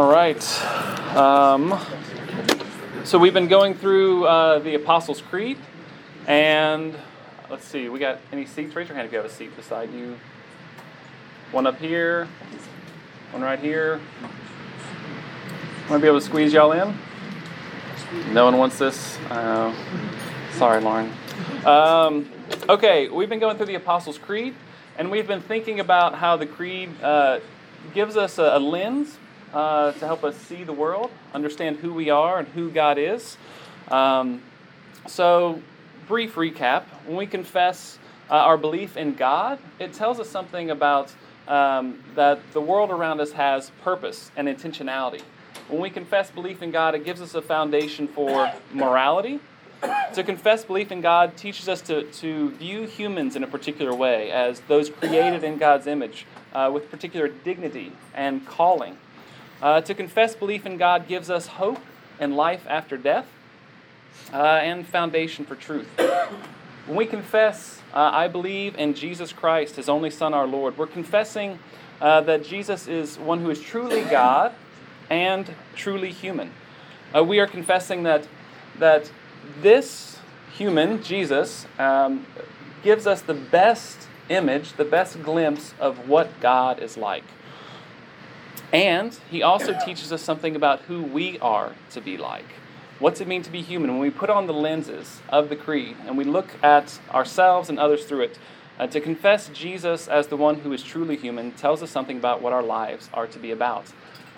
All right. Um, so we've been going through uh, the Apostles' Creed, and let's see, we got any seats? Raise your hand if you have a seat beside you. One up here, one right here. Want to be able to squeeze y'all in? No one wants this. Uh, sorry, Lauren. Um, okay, we've been going through the Apostles' Creed, and we've been thinking about how the Creed uh, gives us a, a lens uh, to help us see the world, understand who we are and who God is. Um, so, brief recap when we confess uh, our belief in God, it tells us something about um, that the world around us has purpose and intentionality. When we confess belief in God, it gives us a foundation for morality. To confess belief in God teaches us to, to view humans in a particular way as those created in God's image uh, with particular dignity and calling. Uh, to confess belief in God gives us hope and life after death uh, and foundation for truth. When we confess, uh, I believe in Jesus Christ, His only Son, our Lord, we're confessing uh, that Jesus is one who is truly God and truly human. Uh, we are confessing that, that this human, Jesus, um, gives us the best image, the best glimpse of what God is like. And he also teaches us something about who we are to be like. What's it mean to be human? When we put on the lenses of the creed and we look at ourselves and others through it, uh, to confess Jesus as the one who is truly human tells us something about what our lives are to be about.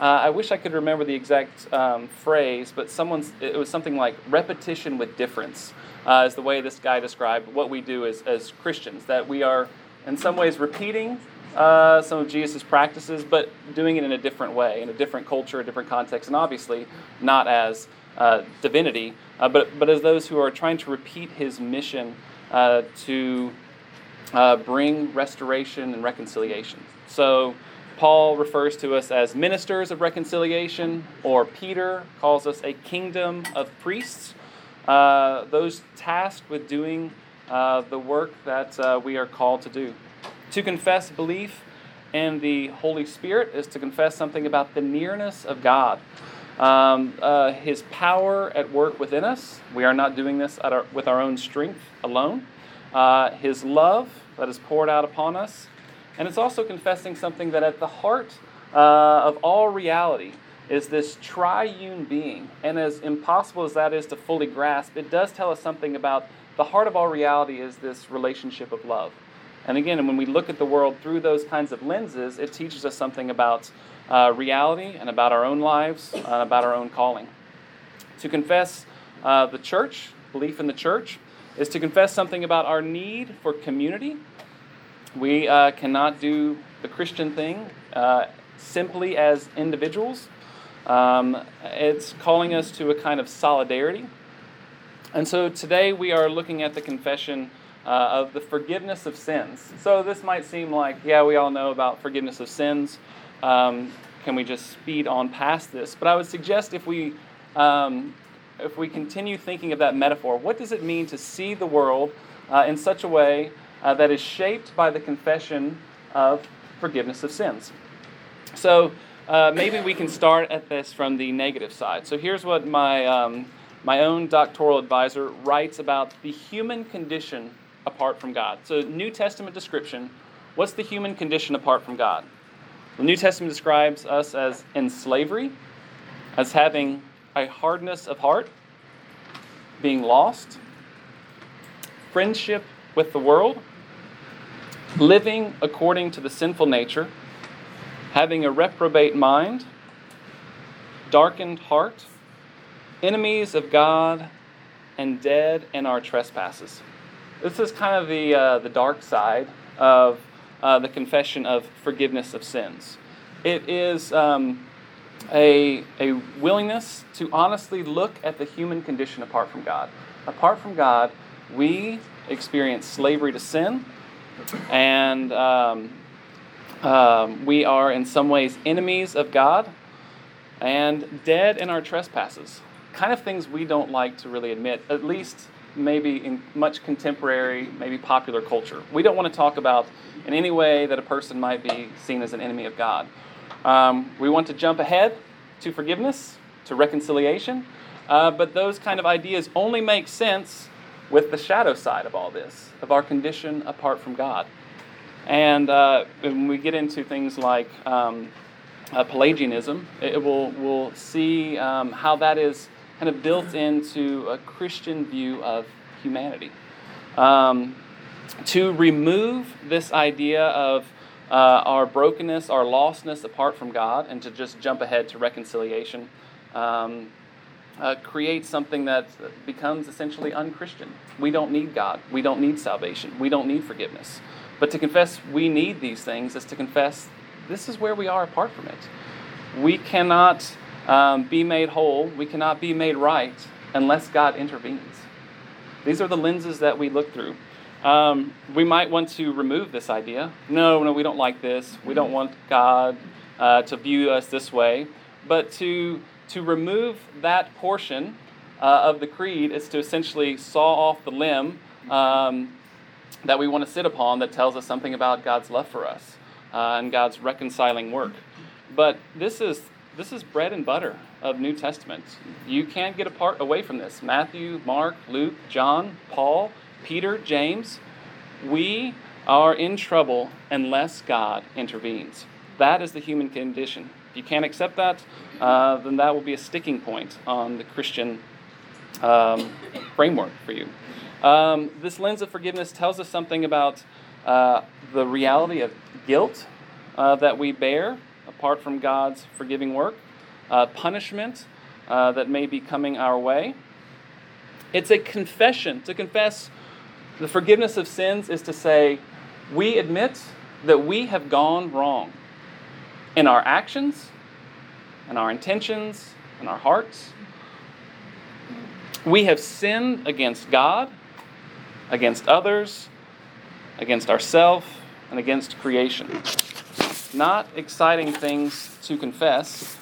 Uh, I wish I could remember the exact um, phrase, but someone's, it was something like repetition with difference, uh, is the way this guy described what we do as, as Christians. That we are, in some ways, repeating uh, some of Jesus' practices, but doing it in a different way, in a different culture, a different context, and obviously not as uh, divinity, uh, but, but as those who are trying to repeat his mission uh, to uh, bring restoration and reconciliation. So, Paul refers to us as ministers of reconciliation, or Peter calls us a kingdom of priests, uh, those tasked with doing the work that we are called to do. To confess belief in the Holy Spirit is to confess something about the nearness of God, um, uh, His power at work within us. We are not doing this our, with our own strength alone. Uh, his love that is poured out upon us. And it's also confessing something that at the heart uh, of all reality is this triune being. And as impossible as that is to fully grasp, it does tell us something about the heart of all reality is this relationship of love. And again, when we look at the world through those kinds of lenses, it teaches us something about uh, reality and about our own lives and about our own calling. To confess uh, the church, belief in the church, is to confess something about our need for community. We uh, cannot do the Christian thing uh, simply as individuals. Um, it's calling us to a kind of solidarity. And so today we are looking at the confession uh, of the forgiveness of sins. So this might seem like, yeah, we all know about forgiveness of sins. Um, can we just speed on past this? But I would suggest if we um, if we continue thinking of that metaphor, what does it mean to see the world uh, in such a way uh, that is shaped by the confession of forgiveness of sins? So uh, maybe we can start at this from the negative side. So here's what my um, my own doctoral advisor writes about the human condition apart from God. So, New Testament description what's the human condition apart from God? The New Testament describes us as in slavery, as having a hardness of heart, being lost, friendship with the world, living according to the sinful nature, having a reprobate mind, darkened heart, enemies of God, and dead in our trespasses. This is kind of the, uh, the dark side of uh, the confession of forgiveness of sins. It is um, a, a willingness to honestly look at the human condition apart from God. Apart from God, we experience slavery to sin, and um, um, we are in some ways enemies of God and dead in our trespasses. Kind of things we don't like to really admit, at least maybe in much contemporary, maybe popular culture. We don't want to talk about in any way that a person might be seen as an enemy of God. Um, we want to jump ahead to forgiveness, to reconciliation. Uh, but those kind of ideas only make sense with the shadow side of all this, of our condition apart from God. And uh, when we get into things like um, uh, Pelagianism, it will we'll see um, how that is kind of built into a Christian view of humanity. Um, to remove this idea of uh, our brokenness, our lostness apart from God, and to just jump ahead to reconciliation, um, uh, creates something that becomes essentially unchristian. We don't need God. We don't need salvation. We don't need forgiveness. But to confess we need these things is to confess this is where we are apart from it. We cannot um, be made whole, we cannot be made right unless God intervenes. These are the lenses that we look through. Um, we might want to remove this idea. No, no, we don't like this. We don't want God uh, to view us this way. But to, to remove that portion uh, of the creed is to essentially saw off the limb um, that we want to sit upon that tells us something about God's love for us uh, and God's reconciling work. But this is, this is bread and butter of New Testament. You can't get apart away from this. Matthew, Mark, Luke, John, Paul Peter, James, we are in trouble unless God intervenes. That is the human condition. If you can't accept that, uh, then that will be a sticking point on the Christian um, framework for you. Um, this lens of forgiveness tells us something about uh, the reality of guilt uh, that we bear apart from God's forgiving work, uh, punishment uh, that may be coming our way. It's a confession to confess the forgiveness of sins is to say, we admit that we have gone wrong in our actions, in our intentions, in our hearts. We have sinned against God, against others, against ourselves, and against creation. Not exciting things to confess,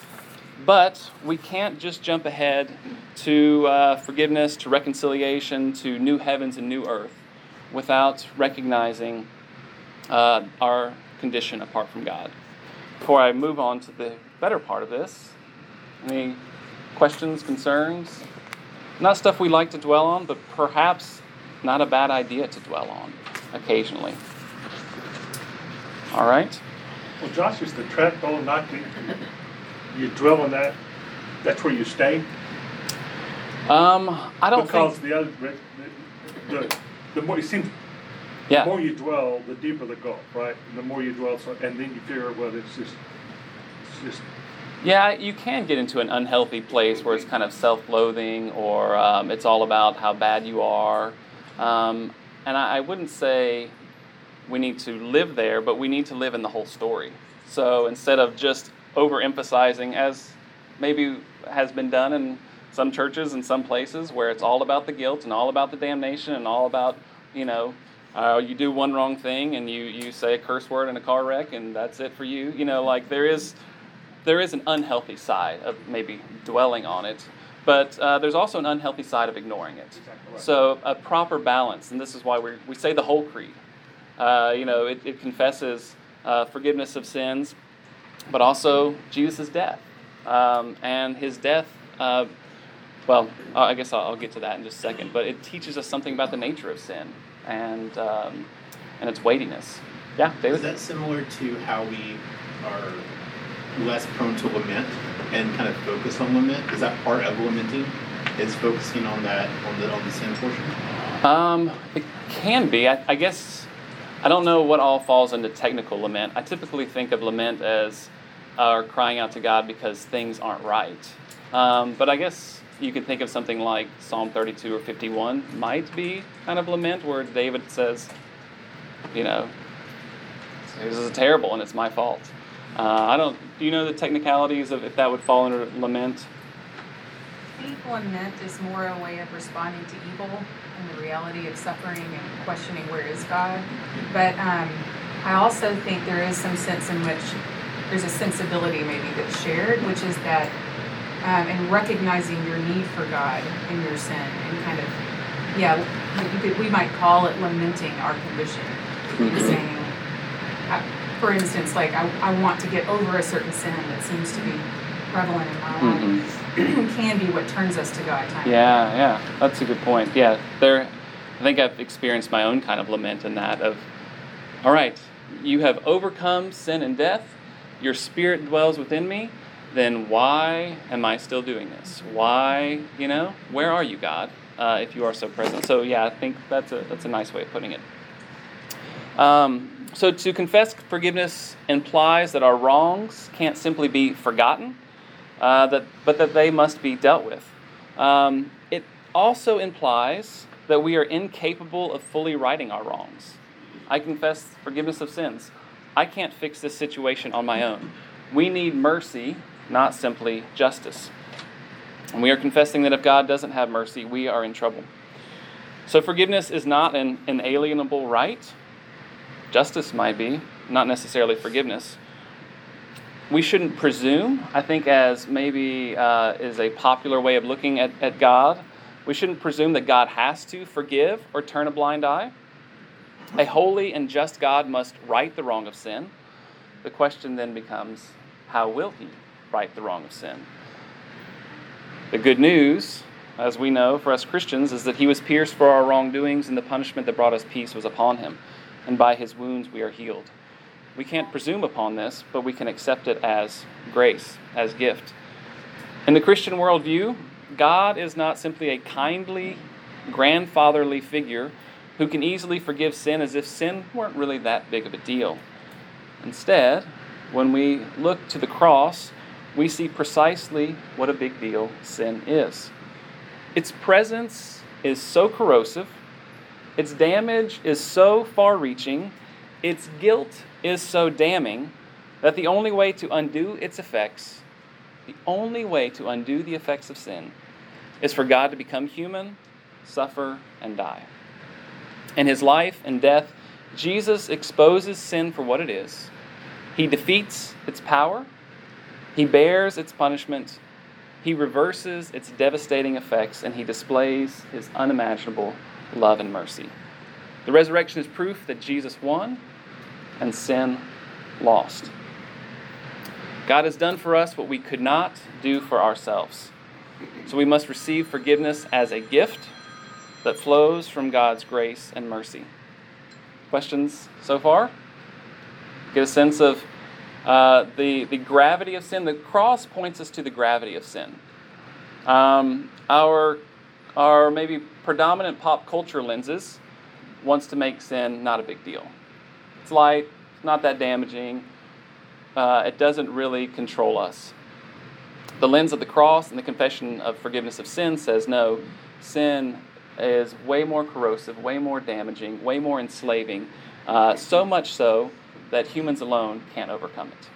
but we can't just jump ahead to uh, forgiveness, to reconciliation, to new heavens and new earth without recognizing uh, our condition apart from God. Before I move on to the better part of this, any questions, concerns? Not stuff we like to dwell on, but perhaps not a bad idea to dwell on occasionally. All right? Well, Josh, is the trap goal not to, you dwell on that, that's where you stay? Um, I don't Because think. the other, the, the, the more, it seems, the more you dwell, the deeper the gulf, right? The more you dwell, so, and then you figure, well, it's just, it's just, Yeah, you can get into an unhealthy place where it's kind of self loathing or um, it's all about how bad you are. Um, and I, I wouldn't say we need to live there, but we need to live in the whole story. So instead of just overemphasizing, as maybe has been done in some churches and some places, where it's all about the guilt and all about the damnation and all about, you know, uh, you do one wrong thing and you, you say a curse word in a car wreck and that's it for you. You know, like there is there is an unhealthy side of maybe dwelling on it, but uh, there's also an unhealthy side of ignoring it. Exactly right. So a proper balance, and this is why we we say the whole creed. Uh, you know, it, it confesses uh, forgiveness of sins, but also Jesus' death, um, and his death. Uh, well, I guess I'll, I'll get to that in just a second. But it teaches us something about the nature of sin and um, and its weightiness. Yeah, David? Is that similar to how we are less prone to lament and kind of focus on lament? Is that part of lamenting? Is focusing on that on the on the sin portion? Um, it can be. I, I guess I don't know what all falls into technical lament. I typically think of lament as uh, crying out to God because things aren't right. Um, but I guess you could think of something like Psalm 32 or 51 might be kind of lament, where David says, you know, this is terrible and it's my fault. Uh, I don't. Do you know the technicalities of if that would fall under lament? I think lament is more a way of responding to evil and the reality of suffering and questioning where is God. But um, I also think there is some sense in which there's a sensibility maybe that's shared, which is that um, in recognizing your need for God in your sin and kind of, yeah, you could, we might call it lamenting our condition. And saying, I, for instance, like I, I want to get over a certain sin that seems to be prevalent in my life can be what turns us to God time. Yeah, yeah, that's a good point. Yeah, there. I think I've experienced my own kind of lament in that of, all right, you have overcome sin and death. Your spirit dwells within me. Then why am I still doing this? Why, you know, where are you, God, uh, if you are so present? So yeah, I think that's a that's a nice way of putting it. Um, so to confess forgiveness implies that our wrongs can't simply be forgotten uh, that, but that they must be dealt with. Um, it also implies that we are incapable of fully righting our wrongs. I confess forgiveness of sins. I can't fix this situation on my own. We need mercy, not simply justice. And we are confessing that if God doesn't have mercy, we are in trouble. So forgiveness is not an inalienable right. Justice might be, not necessarily forgiveness we shouldn't presume, I think, as maybe uh, is a popular way of looking at, at God. We shouldn't presume that God has to forgive or turn a blind eye. A holy and just God must right the wrong of sin. The question then becomes how will he right the wrong of sin? The good news, as we know for us Christians, is that he was pierced for our wrongdoings, and the punishment that brought us peace was upon him. And by his wounds we are healed. We can't presume upon this, but we can accept it as grace, as gift. In the Christian worldview, God is not simply a kindly, grandfatherly figure who can easily forgive sin as if sin weren't really that big of a deal. Instead, when we look to the cross, we see precisely what a big deal sin is. Its presence is so corrosive, its damage is so far reaching, its guilt is so damning that the only way to undo its effects, the only way to undo the effects of sin, is for God to become human, suffer, and die. In his life and death, Jesus exposes sin for what it is. He defeats its power, he bears its punishment, he reverses its devastating effects, and he displays his unimaginable love and mercy. The resurrection is proof that Jesus won and sin lost. God has done for us what we could not do for ourselves. So we must receive forgiveness as a gift that flows from God's grace and mercy. Questions so far? Get a sense of uh, the, the gravity of sin. The cross points us to the gravity of sin. Um, our, our maybe predominant pop culture lenses wants to make sin not a big deal. It's light, it's not that damaging. Uh, it doesn't really control us. The lens of the cross and the confession of forgiveness of sin says no, sin is way more corrosive, way more damaging, way more enslaving, uh, so much so that humans alone can't overcome it.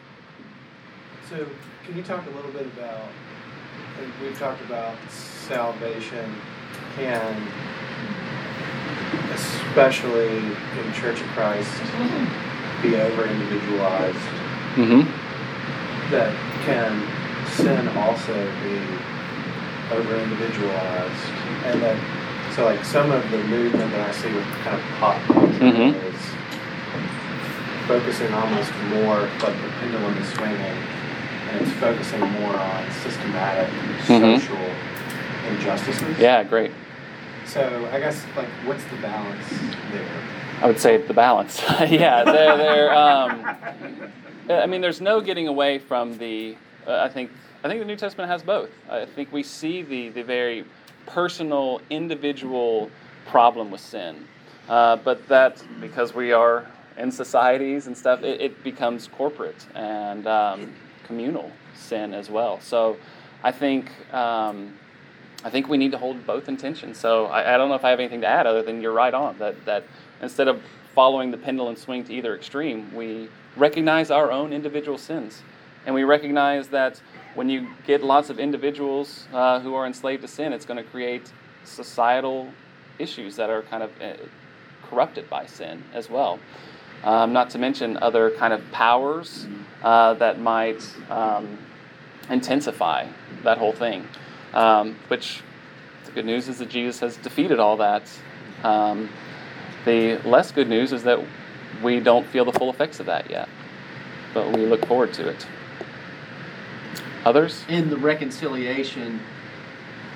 So, can you talk a little bit about? We've talked about salvation and especially in Church of Christ, be over individualized. Mm-hmm. That can sin also be over individualized, and that so like some of the movement that I see with kind of pop culture Mhm. is focusing almost more like the pendulum is swinging, and it's focusing more on systematic Mhm. social injustices. Yeah, great. So I guess like what's the balance there? I would say the balance. yeah, they're, they're um, I mean, there's no getting away from the. Uh, I think I think the New Testament has both. I think we see the the very personal, individual problem with sin, uh, but that because we are in societies and stuff, it, it becomes corporate and um, communal sin as well. So, I think. Um, I think we need to hold both intentions. So I, I, don't know if I have anything to add other than you're right on that that instead of following the pendulum swing to either extreme, we recognize our own individual sins, and we recognize that when you get lots of individuals uh, who are enslaved to sin, it's going to create societal issues that are kind of uh, corrupted by sin as well. Um, not to mention other kind of powers uh, that might um, intensify that whole thing. Um, which the good news is that Jesus has defeated all that. Um, the less good news is that we don't feel the full effects of that yet, but we look forward to it. others. In the reconciliation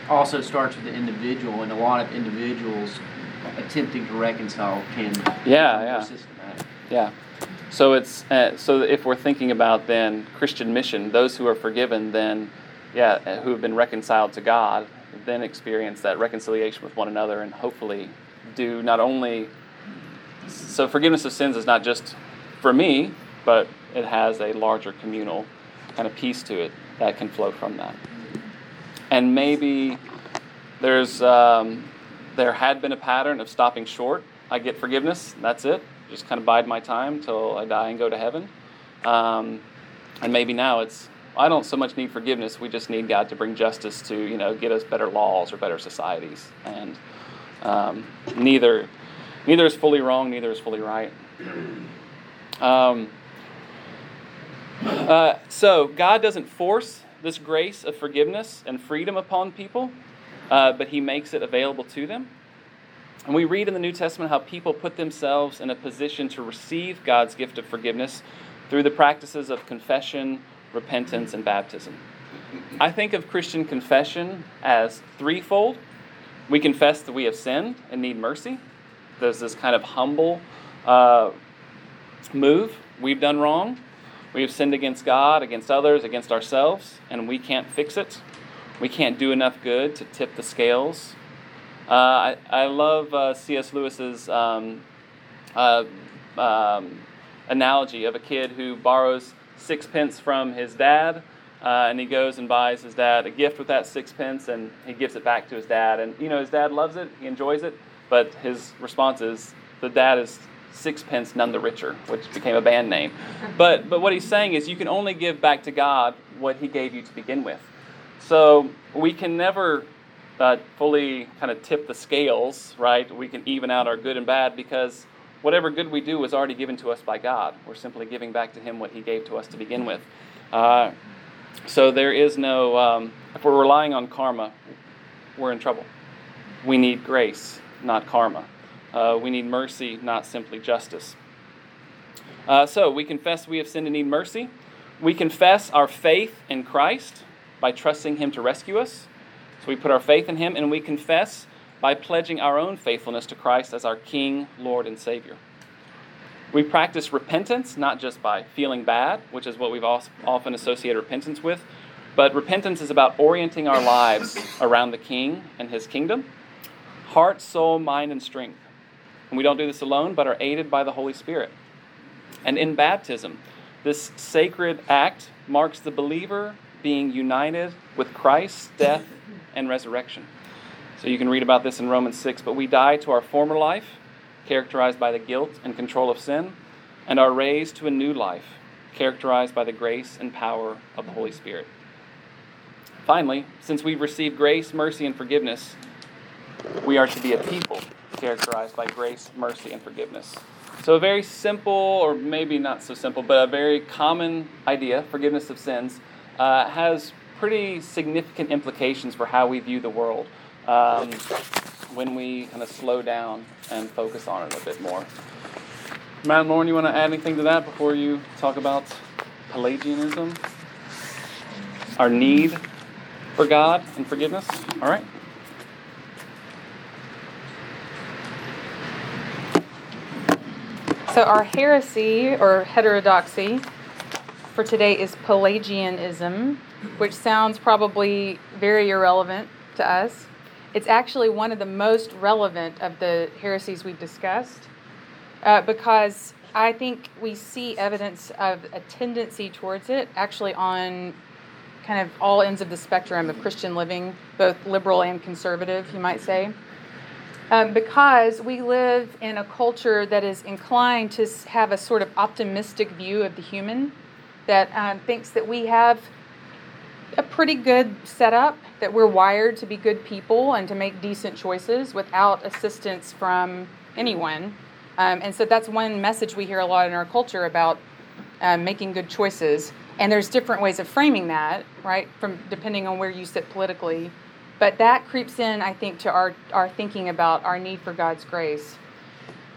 also starts with the individual, and a lot of individuals attempting to reconcile can Yeah, yeah. systematic. Yeah. So it's uh, so if we're thinking about then Christian mission, those who are forgiven, then yeah, who have been reconciled to God, then experience that reconciliation with one another, and hopefully do not only. So forgiveness of sins is not just for me, but it has a larger communal kind of piece to it that can flow from that. And maybe there's um, there had been a pattern of stopping short. I get forgiveness, that's it. Just kind of bide my time till I die and go to heaven. Um, and maybe now it's I don't so much need forgiveness. We just need God to bring justice to you know get us better laws or better societies. And um, neither neither is fully wrong, neither is fully right. Um, uh, so God doesn't force this grace of forgiveness and freedom upon people, uh, but He makes it available to them. And we read in the New Testament how people put themselves in a position to receive God's gift of forgiveness through the practices of confession, repentance, and baptism. I think of Christian confession as threefold. We confess that we have sinned and need mercy. There's this kind of humble uh, move. We've done wrong. We have sinned against God, against others, against ourselves, and we can't fix it. We can't do enough good to tip the scales. Uh, I, I love uh, C.S. Lewis's um, uh, um, analogy of a kid who borrows sixpence from his dad, uh, and he goes and buys his dad a gift with that sixpence, and he gives it back to his dad. And you know, his dad loves it, he enjoys it, but his response is, "The dad is sixpence none the richer," which became a band name. But but what he's saying is, you can only give back to God what He gave you to begin with. So we can never uh, fully kind of tip the scales, right? We can even out our good and bad because whatever good we do was already given to us by God. We're simply giving back to Him what He gave to us to begin with. Uh, so there is no, um, if we're relying on karma, we're in trouble. We need grace, not karma. Uh, we need mercy, not simply justice. Uh, so we confess we have sinned and need mercy. We confess our faith in Christ by trusting Him to rescue us. So we put our faith in Him, and we confess by pledging our own faithfulness to Christ as our King, Lord, and Savior. We practice repentance, not just by feeling bad, which is what we've often associated repentance with, but repentance is about orienting our lives around the King and His kingdom, heart, soul, mind, and strength. And we don't do this alone, but are aided by the Holy Spirit. And in baptism, this sacred act marks the believer being united with Christ's death and resurrection. So you can read about this in Romans 6. But we die to our former life, characterized by the guilt and control of sin, and are raised to a new life, characterized by the grace and power of the Holy Spirit. Finally, since we've received grace, mercy, and forgiveness, we are to be a people characterized by grace, mercy, and forgiveness. So, a very simple, or maybe not so simple, but a very common idea, forgiveness of sins, uh, has pretty significant implications for how we view the world um, when we kind of slow down and focus on it a bit more. Matt and Lauren, you want to add anything to that before you talk about Pelagianism? Our need for God and forgiveness? All right. So, our heresy or heterodoxy for today is Pelagianism, which sounds probably very irrelevant to us. It's actually one of the most relevant of the heresies we've discussed uh, because I think we see evidence of a tendency towards it actually on kind of all ends of the spectrum of Christian living, both liberal and conservative, you might say. Um, because we live in a culture that is inclined to have a sort of optimistic view of the human, that um, thinks that we have a pretty good setup, that we're wired to be good people and to make decent choices without assistance from anyone. Um, and so that's one message we hear a lot in our culture about um, making good choices. And there's different ways of framing that, right, from depending on where you sit politically. But that creeps in, I think, to our, our thinking about our need for God's grace.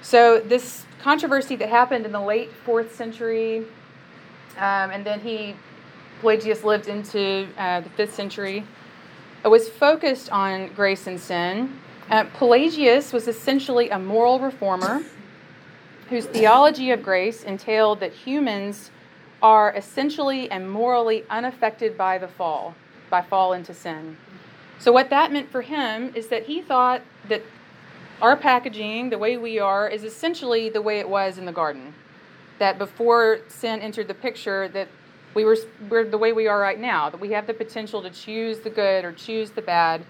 So, this controversy that happened in the late fourth century, um, and then he Pelagius lived into uh, the fifth century, it was focused on grace and sin. Uh, Pelagius was essentially a moral reformer whose theology of grace entailed that humans are essentially and morally unaffected by the fall, by fall into sin. So, what that meant for him is that he thought that our packaging, the way we are, is essentially the way it was in the garden. That before sin entered the picture, that we were we're the way we are right now, that we have the potential to choose the good or choose the bad,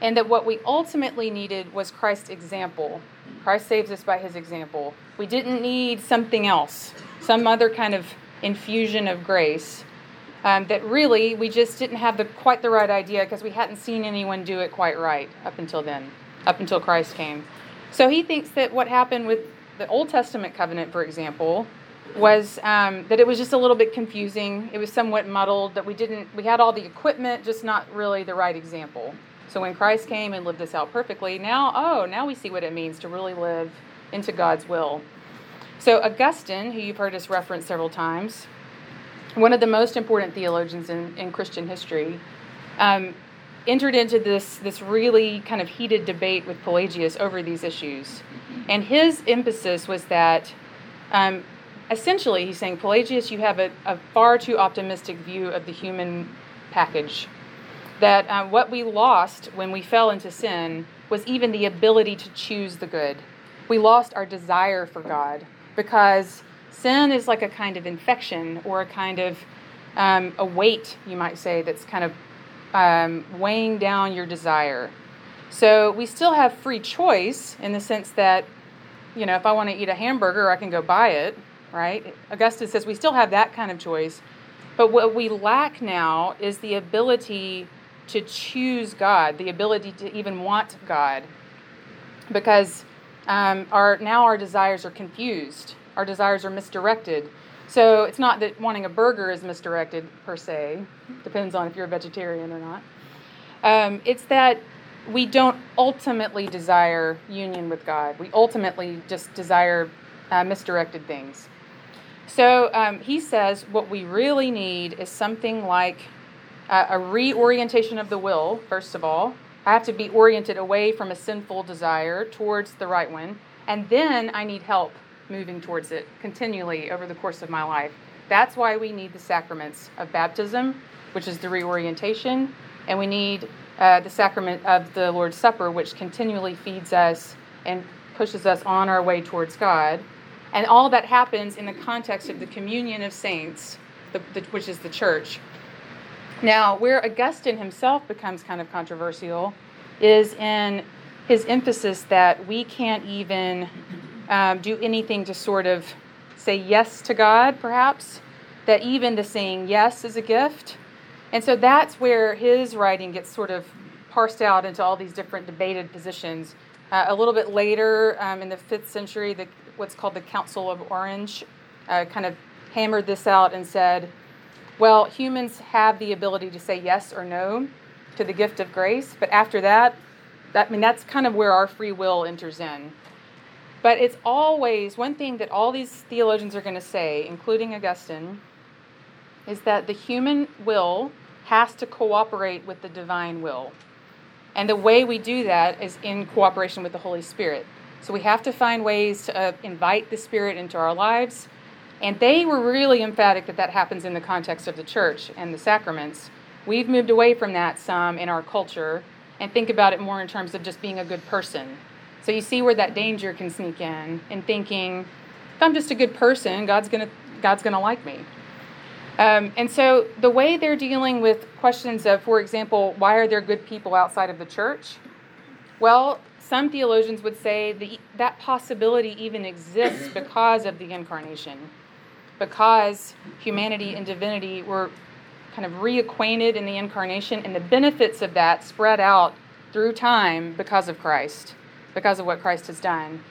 and that what we ultimately needed was Christ's example. Christ saves us by his example. We didn't need something else, some other kind of infusion of grace. Um, that really we just didn't have the quite the right idea because we hadn't seen anyone do it quite right up until then, up until Christ came. So he thinks that what happened with the Old Testament covenant, for example, was um, that it was just a little bit confusing. It was somewhat muddled. That we didn't we had all the equipment, just not really the right example. So when Christ came and lived this out perfectly, now oh now we see what it means to really live into God's will. So, Augustine, who you've heard us reference several times, one of the most important theologians in, in Christian history, um, entered into this, this really kind of heated debate with Pelagius over these issues. And his emphasis was that um, essentially he's saying, Pelagius, you have a, a, far too optimistic view of the human package. That uh, what we lost when we fell into sin was even the ability to choose the good. We lost our desire for God because sin is like a kind of infection or a kind of um, a weight, you might say, that's kind of um, weighing down your desire. So we still have free choice in the sense that, you know, if I want to eat a hamburger, I can go buy it, right? Augustine says we still have that kind of choice. But what we lack now is the ability to choose God, the ability to even want God. Because um, our now our desires are confused. Our desires are misdirected. So it's not that wanting a burger is misdirected per se. Depends on if you're a vegetarian or not. Um, it's that we don't ultimately desire union with God. We ultimately just desire uh, misdirected things. So um, he says what we really need is something like uh, a reorientation of the will, first of all, I have to be oriented away from a sinful desire towards the right one. And then I need help moving towards it continually over the course of my life. That's why we need the sacraments of baptism, which is the reorientation, and we need uh, the sacrament of the Lord's Supper, which continually feeds us and pushes us on our way towards God. And all that happens in the context of the communion of saints, the, the, which is the church. Now, where Augustine himself becomes kind of controversial is in his emphasis that we can't even um, do anything to sort of say yes to God, perhaps, that even the saying yes is a gift. And so that's where his writing gets sort of parsed out into all these different debated positions. Uh, a little bit later, um, in the fifth century, the, what's called the Council of Orange uh, kind of hammered this out and said, well, humans have the ability to say yes or no to the gift of grace, but after that, that I mean that's kind of where our free will enters in. But it's always one thing that all these theologians are going to say, including Augustine, is that the human will has to cooperate with the divine will. And the way we do that is in cooperation with the Holy Spirit. So we have to find ways to uh, invite the Spirit into our lives and they were really emphatic that that happens in the context of the church and the sacraments. We've moved away from that some in our culture and think about it more in terms of just being a good person. So you see where that danger can sneak in in thinking, if I'm just a good person, God's gonna God's gonna like me. Um, and so the way they're dealing with questions of, for example, why are there good people outside of the church? Well, some theologians would say the, that possibility even exists because of the incarnation because humanity and divinity were kind of reacquainted in the incarnation, and the benefits of that spread out through time because of Christ, because of what Christ has done.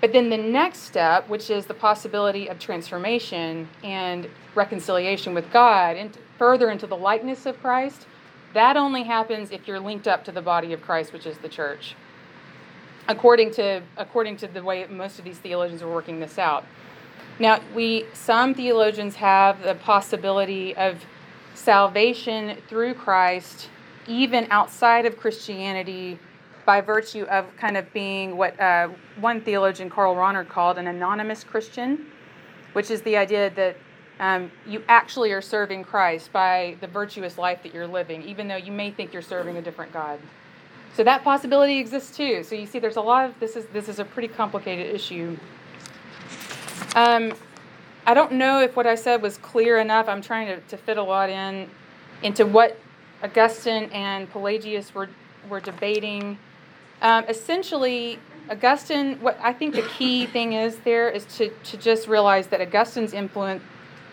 But then the next step, which is the possibility of transformation and reconciliation with God, and further into the likeness of Christ, that only happens if you're linked up to the body of Christ, which is the church. According to according to the way most of these theologians are working this out. Now, we some theologians have the possibility of salvation through Christ, even outside of Christianity, by virtue of kind of being what uh, one theologian, Karl Rahner, called an anonymous Christian, which is the idea that um, you actually are serving Christ by the virtuous life that you're living, even though you may think you're serving a different God. So that possibility exists too. So you see, there's a lot of this is this is a pretty complicated issue. Um, I don't know if what I said was clear enough. I'm trying to, to fit a lot in into what Augustine and Pelagius were were debating. Um, essentially, Augustine. What I think the key thing is there is to to just realize that Augustine's influence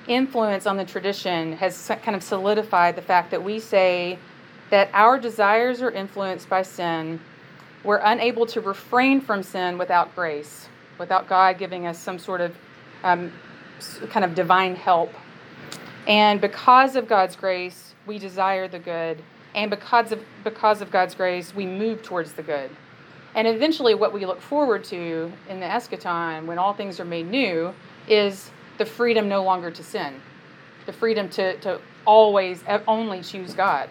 influence on the tradition has kind of solidified the fact that we say that our desires are influenced by sin. We're unable to refrain from sin without grace, without God giving us some sort of um, kind of divine help. And because of God's grace, we desire the good. And because of, because of God's grace, we move towards the good. And eventually, what we look forward to in the eschaton, when all things are made new, is the freedom no longer to sin, the freedom to, to always only choose God.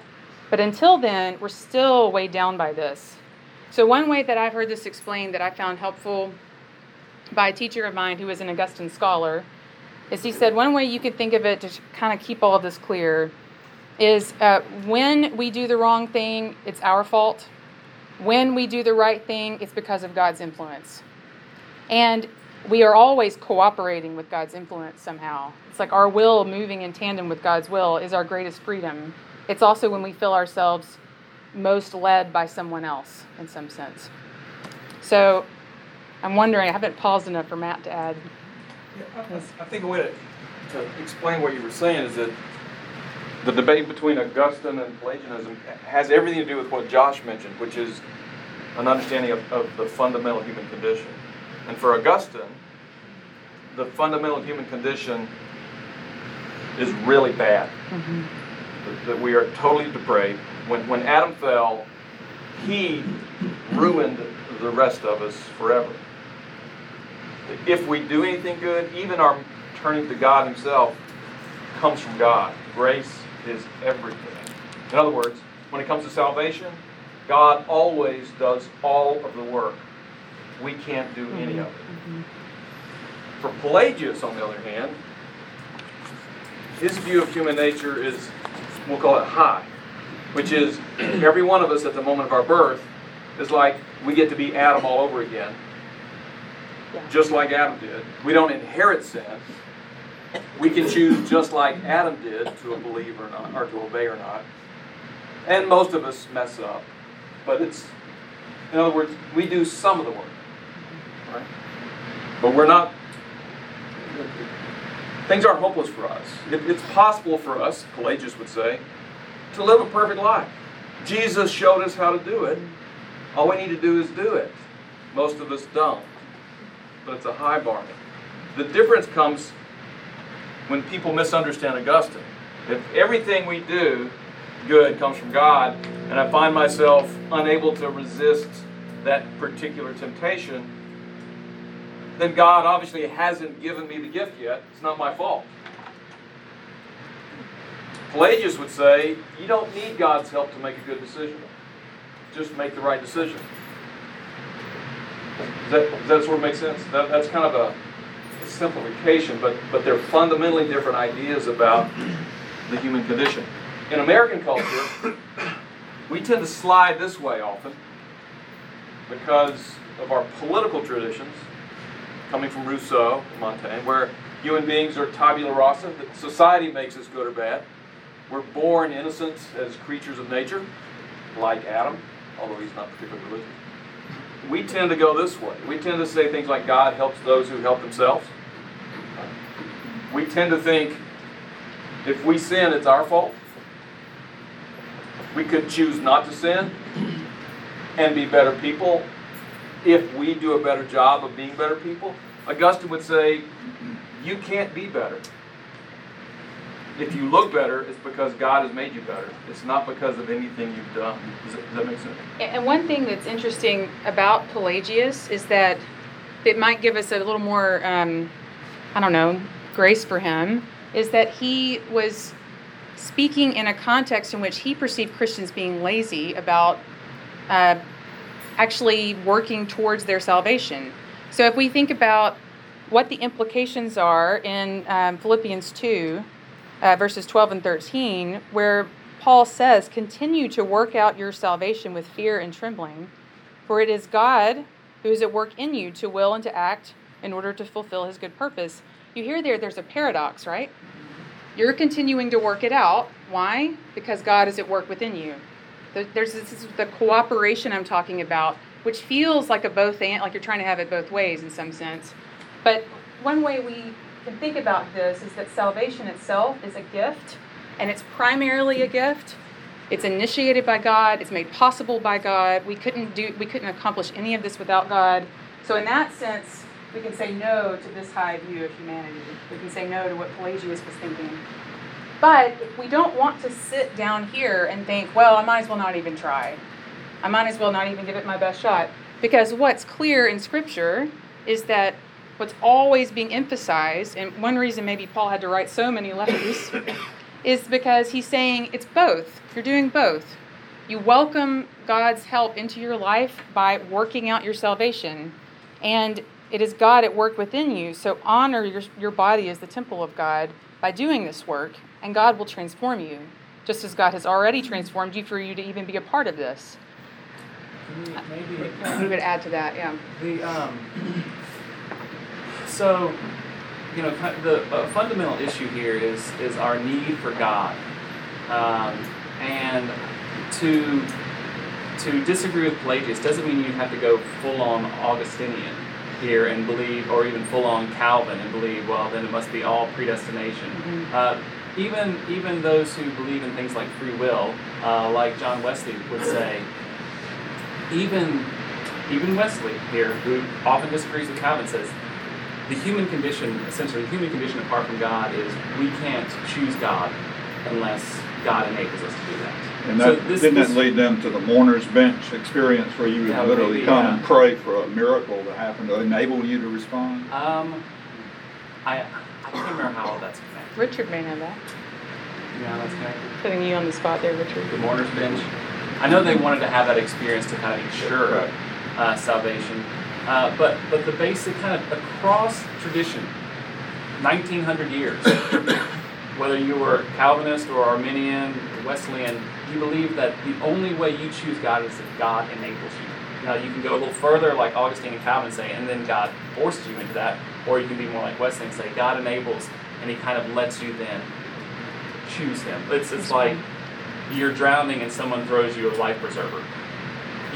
But until then, we're still weighed down by this. So, one way that I've heard this explained that I found helpful by a teacher of mine who was an Augustine scholar is he said one way you could think of it to kind of keep all of this clear is uh, when we do the wrong thing, it's our fault. When we do the right thing, it's because of God's influence. And we are always cooperating with God's influence somehow. It's like our will moving in tandem with God's will is our greatest freedom. It's also when we feel ourselves most led by someone else in some sense. So I'm wondering, I haven't paused enough for Matt to add. Yeah, I, I think a way to, to explain what you were saying is that the debate between Augustine and Pelagianism has everything to do with what Josh mentioned, which is an understanding of, of the fundamental human condition. And for Augustine, the fundamental human condition is really bad. Mm-hmm that we are totally depraved. When, when Adam fell, he ruined the rest of us forever. If we do anything good, even our turning to God Himself comes from God. Grace is everything. In other words, when it comes to salvation, God always does all of the work. We can't do any of it. Mm-hmm. For Pelagius, on the other hand, his view of human nature is we'll call it high, which is every one of us at the moment of our birth is like we get to be Adam all over again, just like Adam did. We don't inherit sin. We can choose just like Adam did to believe or not, or to obey or not. And most of us mess up, but it's, in other words, we do some of the work, right? But we're not Things aren't hopeless for us. It, it's possible for us, Pelagius would say, to live a perfect life. Jesus showed us how to do it. All we need to do is do it. Most of us don't. But it's a high bar. The difference comes when people misunderstand Augustine. If everything we do good comes from God, and I find myself unable to resist that particular temptation, then God obviously hasn't given me the gift yet. It's not my fault. Pelagius would say, you don't need God's help to make a good decision. Just make the right decision. Does that, that sort of make sense? That, that's kind of a, a simplification, but, but they're fundamentally different ideas about the human condition. In American culture, we tend to slide this way often because of our political traditions coming from Rousseau, Montaigne, where human beings are tabula rasa, that society makes us good or bad. We're born innocent as creatures of nature, like Adam, although he's not particularly religious. We tend to go this way. We tend to say things like God helps those who help themselves. We tend to think if we sin, it's our fault. We could choose not to sin and be better people if we do a better job of being better people. Augustine would say, you can't be better. If you look better, it's because God has made you better. It's not because of anything you've done. Does that, make sense? And one thing that's interesting about Pelagius is that it might give us a little more, um, I don't know, grace for him, is that he was speaking in a context in which he perceived Christians being lazy about uh, actually working towards their salvation. So if we think about what the implications are in um, Philippians 2, uh, verses 12 and 13, where Paul says, Continue to work out your salvation with fear and trembling, for it is God who is at work in you to will and to act in order to fulfill his good purpose. You hear there, there's a paradox, right? You're continuing to work it out. Why? Because God is at work within you. There's this is the cooperation I'm talking about, which feels like a both and, like you're trying to have it both ways in some sense. But one way we can think about this is that salvation itself is a gift, and it's primarily a gift. It's initiated by God. It's made possible by God. We couldn't do we couldn't accomplish any of this without God. So in that sense, we can say no to this high view of humanity. We can say no to what Pelagius was thinking. But we don't want to sit down here and think, well, I might as well not even try. I might as well not even give it my best shot. Because what's clear in Scripture is that what's always being emphasized, and one reason maybe Paul had to write so many letters, is because he's saying it's both. You're doing both. You welcome God's help into your life by working out your salvation, and it is God at work within you. So honor your, your body as the temple of God by doing this work, and God will transform you, just as God has already transformed you for you to even be a part of this. Maybe We would add to that, yeah. the um, so you know the uh, fundamental issue here is is our need for God, um, and to to disagree with Pelagius doesn't mean you have to go full on Augustinian here and believe, or even full on Calvin and believe. Well, then it must be all predestination. Mm-hmm. Uh, even even those who believe in things like free will, uh, like John Wesley would say, even even Wesley here, who often disagrees with Calvin, says the human condition, essentially, the human condition apart from God is we can't choose God unless God enables us to do that. And So that, this- didn't that this- lead them to the mourner's bench experience where you would Yeah, literally maybe, come yeah. and pray for a miracle to happen to enable you to respond? Um, I I can't remember how all that's connected. Richard may know that. Yeah, that's connected. Putting you on the spot there, Richard. The mourner's bench. I know they wanted to have that experience to kind of ensure Right. uh, salvation, uh, but but the basic kind of across tradition, 1900 years, whether you were Calvinist or Arminian, Wesleyan, you believe that the only way you choose God is if God enables you. Now you can go a little further, like Augustine and Calvin say, and then God forced you into that, or you can be more like Wesley and say God enables, and He kind of lets you then choose Him. It's it's like you're drowning and someone throws you a life preserver.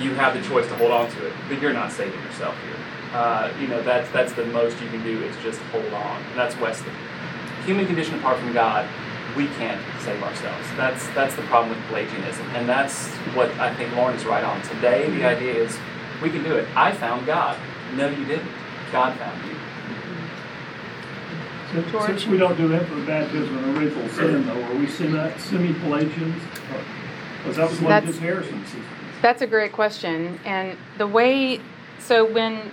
You have the choice to hold on to it, but you're not saving yourself here. Uh, you know that's that's the most you can do is just hold on. And that's Wesley. Human condition apart from God, we can't save ourselves. That's that's the problem with Pelagianism, and that's what I think Lauren is right on. Today, the mm-hmm. idea is we can do it. I found God. No, you didn't. God found you. Mm-hmm. Since, since we don't do infant baptism in original sin, though, are we semi, semi-Pelagians? Because that was one of his heresies. That's a great question. And the way, so when,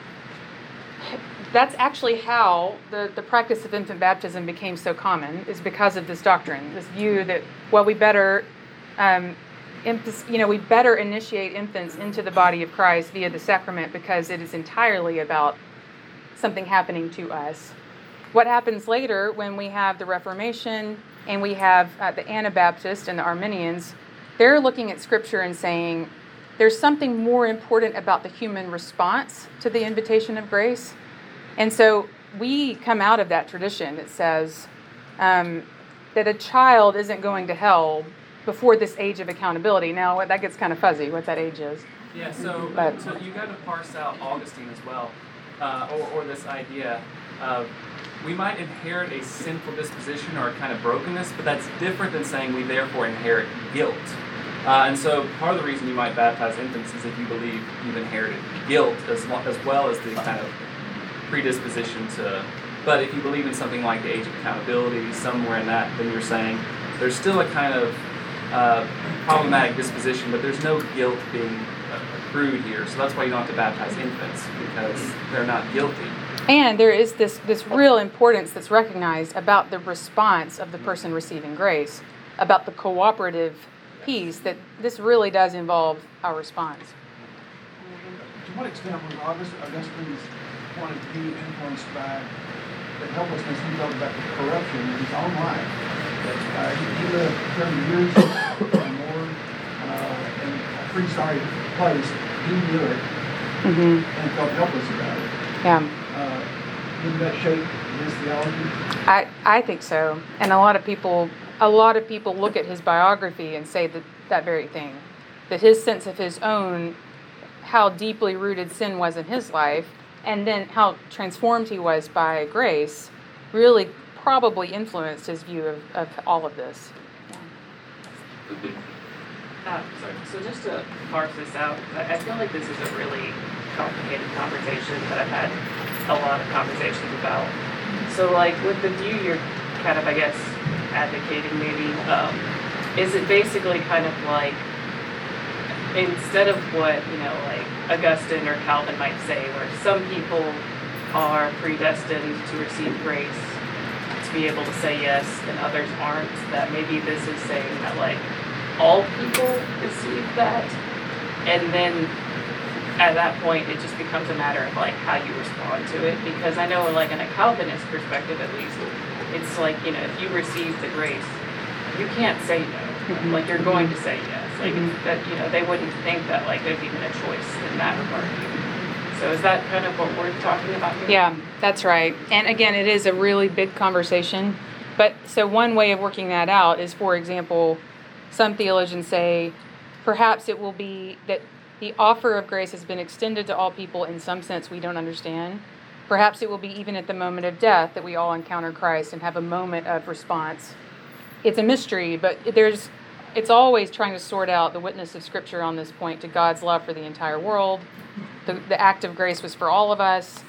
that's actually how the, the practice of infant baptism became so common, is because of this doctrine, this view that, well, we better, um, you know, we better initiate infants into the body of Christ via the sacrament because it is entirely about something happening to us. What happens later when we have the Reformation and we have uh, the Anabaptists and the Arminians, they're looking at Scripture and saying there's something more important about the human response to the invitation of grace. And so we come out of that tradition that says um, that a child isn't going to hell before this age of accountability. Now, that gets kind of fuzzy what that age is. Yeah, so, But- so you got to parse out Augustine as well, uh, or, or this idea of we might inherit a sinful disposition or a kind of brokenness, but that's different than saying we therefore inherit guilt. Uh, and so part of the reason you might baptize infants is if you believe you've inherited guilt as, as well as the kind of predisposition to. But if you believe in something like the age of accountability, somewhere in that, then you're saying there's still a kind of uh, problematic disposition, but there's no guilt being uh, accrued here. So that's why you don't have to baptize infants because they're not guilty. And there is this, this real importance that's recognized about the response of the person receiving grace. about the cooperative piece, that this really does involve our response. To what extent was August, Augustine's wanted to be influenced by the helplessness he felt about the corruption in his own life? Uh, he, he lived thirty years or more uh, in a free, sorry place. He knew it Mm-hmm. and felt helpless about it. Yeah. Uh, did that shape his theology? I, I think so. And a lot of people a lot of people look at his biography and say that that very thing. That his sense of his own how deeply rooted sin was in his life and then how transformed he was by grace really probably influenced his view of, of all of this. Uh, sorry. So just to parse this out, I feel like this is a really complicated conversation that I've had a lot of conversations about. So like with the view you're kind of, I guess, advocating maybe, um, is it basically kind of like instead of what, you know, like Augustine or Calvin might say, where some people are predestined to receive grace to be able to say yes and others aren't, that maybe this is saying that like all people receive that. And then at that point, it just becomes a matter of like how you respond to it. Because I know, like in a Calvinist perspective, at least, it's like you know, if you receive the grace, you can't say no. Like you're going to say yes. Like that you know, they wouldn't think that like there's even a choice in that regard. So is that kind of what we're talking about here? Yeah, that's right. And again, it is a really big conversation. But so one way of working that out is, for example, some theologians say perhaps it will be that the offer of grace has been extended to all people in some sense we don't understand. Perhaps it will be even at the moment of death that we all encounter Christ and have a moment of response. It's a mystery, but there's it's always trying to sort out the witness of Scripture on this point to God's love for the entire world. The, the act of grace was for all of us.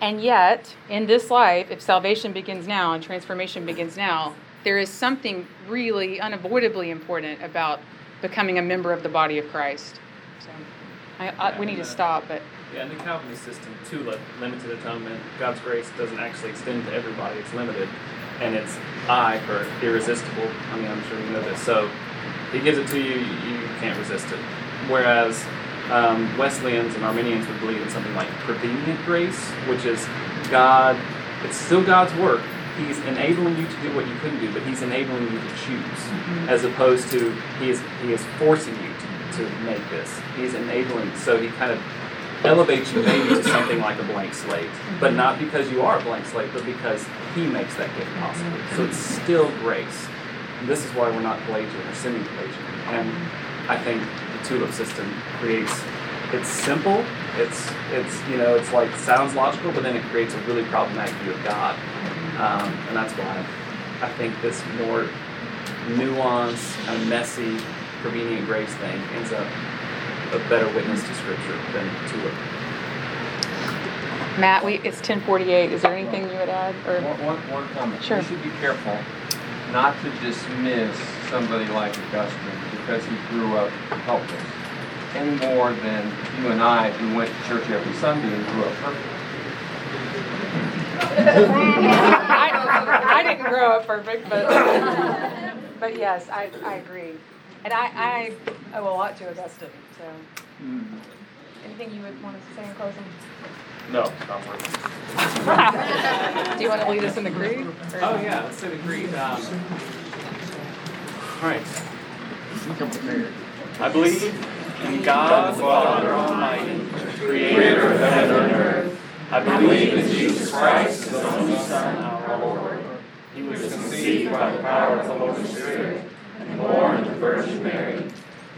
And yet, in this life, if salvation begins now and transformation begins now, there is something really unavoidably important about becoming a member of the body of Christ. So, I, I, we need to uh, stop, but Yeah, in the Calvinist system, too, li- limited atonement, God's grace doesn't actually extend to everybody, it's limited. And it's I for irresistible. I mean, I'm sure you know this. So he gives it to you, you can't resist it. Whereas um, Wesleyans and Arminians would believe in something like prevenient grace, which is God, it's still God's work. He's enabling you to do what you couldn't do, but He's enabling you to choose, as opposed to He is He is forcing you to, to make this. He's enabling, so He kind of elevates you maybe to something like a blank slate, but not because you are a blank slate, but because He makes that gift possible. So it's still grace. And this is why we're not Pelagian or semi-Pelagian. And I think the tulip system creates. It's simple. It's it's you know it's like sounds logical, but then it creates a really problematic view of God, um, and that's why I think this more nuanced and messy prevenient grace thing ends up a better witness to Scripture than tulip. Matt, we, it's 1048. Is there anything you would add? Or One, one, one comment. Sure. We should be careful not to dismiss somebody like Augustine because he grew up helpless, any more than you and I who went to church every Sunday and grew up perfect. I, I didn't grow up perfect, but but yes, I, I agree. And I, I owe a lot to Augustine. So, anything you would want to say in closing? No, not working. Do you want to lead us in the creed? or- Oh yeah, let's say the creed. Um, all right. I believe in God the Father Almighty, Creator of heaven and earth. I believe in Jesus Christ, His only Son, our Lord. He was conceived by the power of the Holy Spirit and born of the Virgin Mary.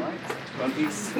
One piece.